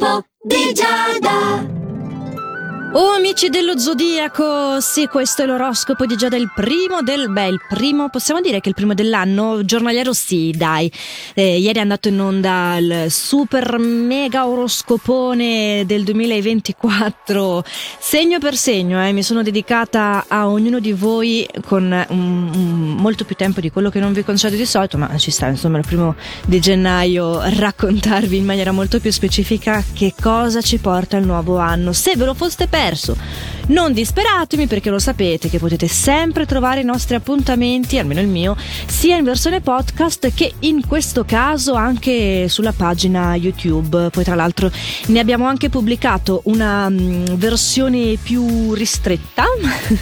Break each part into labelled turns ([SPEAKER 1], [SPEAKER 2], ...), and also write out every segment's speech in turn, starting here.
[SPEAKER 1] L'oroscopo di Giada.
[SPEAKER 2] Oh amici dello Zodiaco, sì questo è l'oroscopo di Giada, il primo del, beh il primo, possiamo dire che il primo dell'anno, giornaliero sì dai, eh, ieri è andato in onda il super mega oroscopone del 2024, segno per segno, eh, mi sono dedicata a ognuno di voi con um, um, molto più tempo di quello che non vi concedo di solito, ma ci sta insomma il primo di gennaio raccontarvi in maniera molto più specifica che cosa ci porta il nuovo anno, se ve lo foste perso perso. Non disperatemi perché lo sapete che potete sempre trovare i nostri appuntamenti, almeno il mio, sia in versione podcast che in questo caso anche sulla pagina YouTube. Poi tra l'altro ne abbiamo anche pubblicato una um, versione più ristretta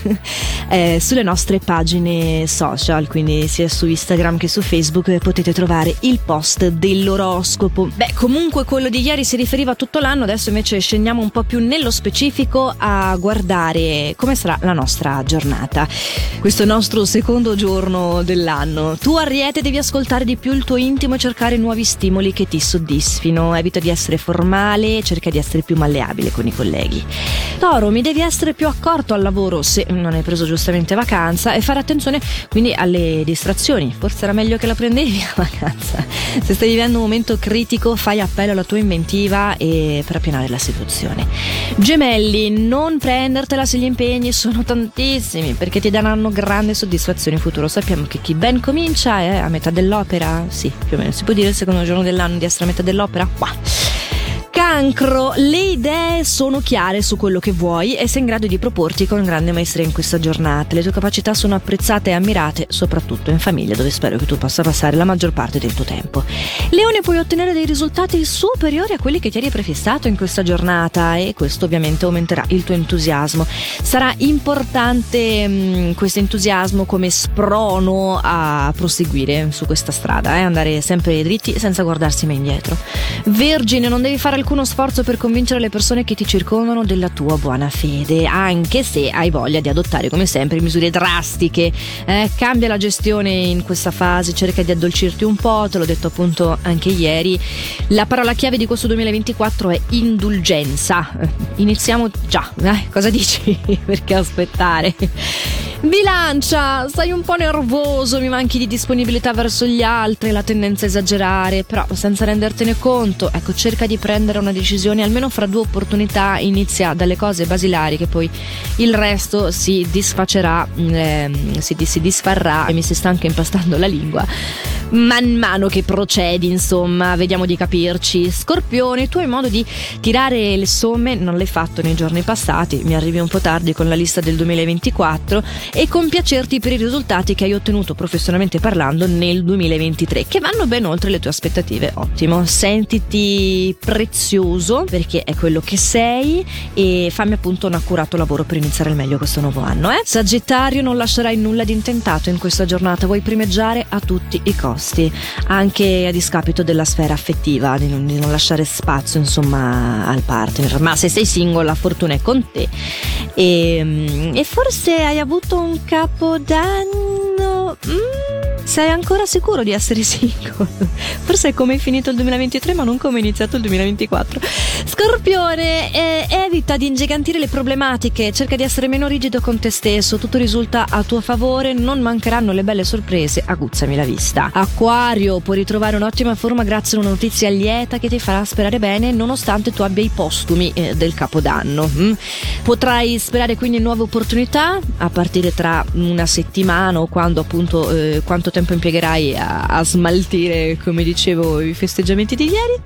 [SPEAKER 2] eh, sulle nostre pagine social, quindi sia su Instagram che su Facebook potete trovare il post dell'oroscopo. Beh, comunque quello di ieri si riferiva a tutto l'anno, adesso invece scendiamo un po' più nello specifico a guardare come sarà la nostra giornata. Questo nostro secondo giorno dell'anno. Tu Ariete devi ascoltare di più il tuo intimo e cercare nuovi stimoli che ti soddisfino. Evita di essere formale, cerca di essere più malleabile con i colleghi. Toro, mi devi essere più accorto al lavoro se non hai preso giustamente vacanza e fare attenzione quindi alle distrazioni. Forse era meglio che la prendevi la vacanza. Se stai vivendo un momento critico, fai appello alla tua inventiva e per appianare la situazione. Gemelli, non prendertela se gli impegni sono tantissimi perché ti daranno grande soddisfazione in futuro. Sappiamo che chi ben comincia è a metà dell'opera, sì, più o meno si può dire il secondo giorno dell'anno di essere a metà dell'opera? Qua. Cancro, le idee sono chiare su quello che vuoi e sei in grado di proporti con grande maestria in questa giornata. Le tue capacità sono apprezzate e ammirate, soprattutto in famiglia, dove spero che tu possa passare la maggior parte del tuo tempo. Leone, puoi ottenere dei risultati superiori a quelli che ti eri prefissato in questa giornata e questo ovviamente aumenterà il tuo entusiasmo. Sarà importante mh, mm, questo entusiasmo come sprono a proseguire su questa strada, eh? andare sempre dritti senza guardarsi mai indietro. Vergine, non devi fare alcun alcuno sforzo per convincere le persone che ti circondano della tua buona fede, anche se hai voglia di adottare come sempre misure drastiche. Eh, cambia la gestione in questa fase, cerca di addolcirti un po', te l'ho detto appunto anche ieri. La parola chiave di questo 2024 è indulgenza. Eh, iniziamo già, eh, cosa dici? Perché aspettare? Bilancia, sei un po' nervoso, mi manchi di disponibilità verso gli altri, la tendenza a esagerare, però senza rendertene conto, ecco, cerca di prendere una decisione almeno fra due opportunità, inizia dalle cose basilari che poi il resto si disfacerà, eh, si, si disfarrà e mi si sta anche impastando la lingua man mano che procedi, insomma, vediamo di capirci. Scorpione, tu hai modo di tirare le somme, non l'hai fatto nei giorni passati, mi arrivi un po' tardi con la lista del 2024 e compiacerti per i risultati che hai ottenuto professionalmente parlando nel 2023, che vanno ben oltre le tue aspettative. Ottimo, sentiti prezioso perché è quello che sei e fammi appunto un accurato lavoro per iniziare al meglio questo nuovo anno. Eh? Sagittario, non lascerai nulla di intentato in questa giornata, vuoi primeggiare a tutti i costi anche a discapito della sfera affettiva, di non, di non lasciare spazio insomma al partner. Ma se sei single la fortuna è con te e, e forse hai avuto un capodanno... Mm sei ancora sicuro di essere single? Forse è come è finito il 2023 ma non come è iniziato il 2024. Scorpione, eh, evita di ingigantire le problematiche, cerca di essere meno rigido con te stesso, tutto risulta a tuo favore, non mancheranno le belle sorprese, aguzzami la vista. Acquario, puoi ritrovare un'ottima forma grazie a una notizia lieta che ti farà sperare bene nonostante tu abbia i postumi eh, del capodanno. Mm? Potrai sperare quindi in nuove opportunità a partire tra una settimana o quando appunto eh, quanto tempo impiegherai a, a smaltire, come dicevo, i festeggiamenti di ieri.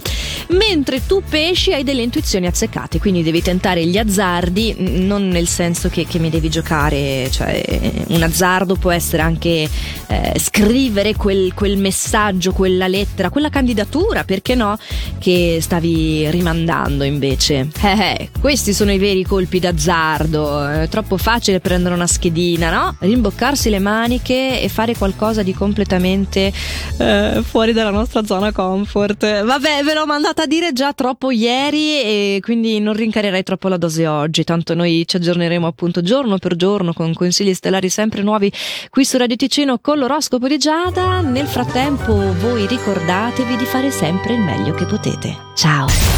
[SPEAKER 2] Mentre tu pesci hai delle intuizioni azzeccate, quindi devi tentare gli azzardi, non nel senso che, che mi devi giocare, cioè un azzardo può essere anche eh, scrivere quel, quel, messaggio, quella lettera, quella candidatura, perché no, che stavi rimandando invece. Eh, eh, questi sono i veri colpi d'azzardo, è troppo facile prendere una schedina, no? Rimboccarsi le maniche e fare qualcosa di completamente eh, fuori dalla nostra zona comfort. Vabbè, ve l'ho mandata a dire già troppo ieri e quindi non rincarerei troppo la dose oggi, tanto noi ci aggiorneremo appunto giorno per giorno con consigli stellari sempre nuovi qui su Radio Ticino con l'oroscopo di Giada. Nel frattempo voi ricordatevi di fare sempre il meglio che potete. Ciao!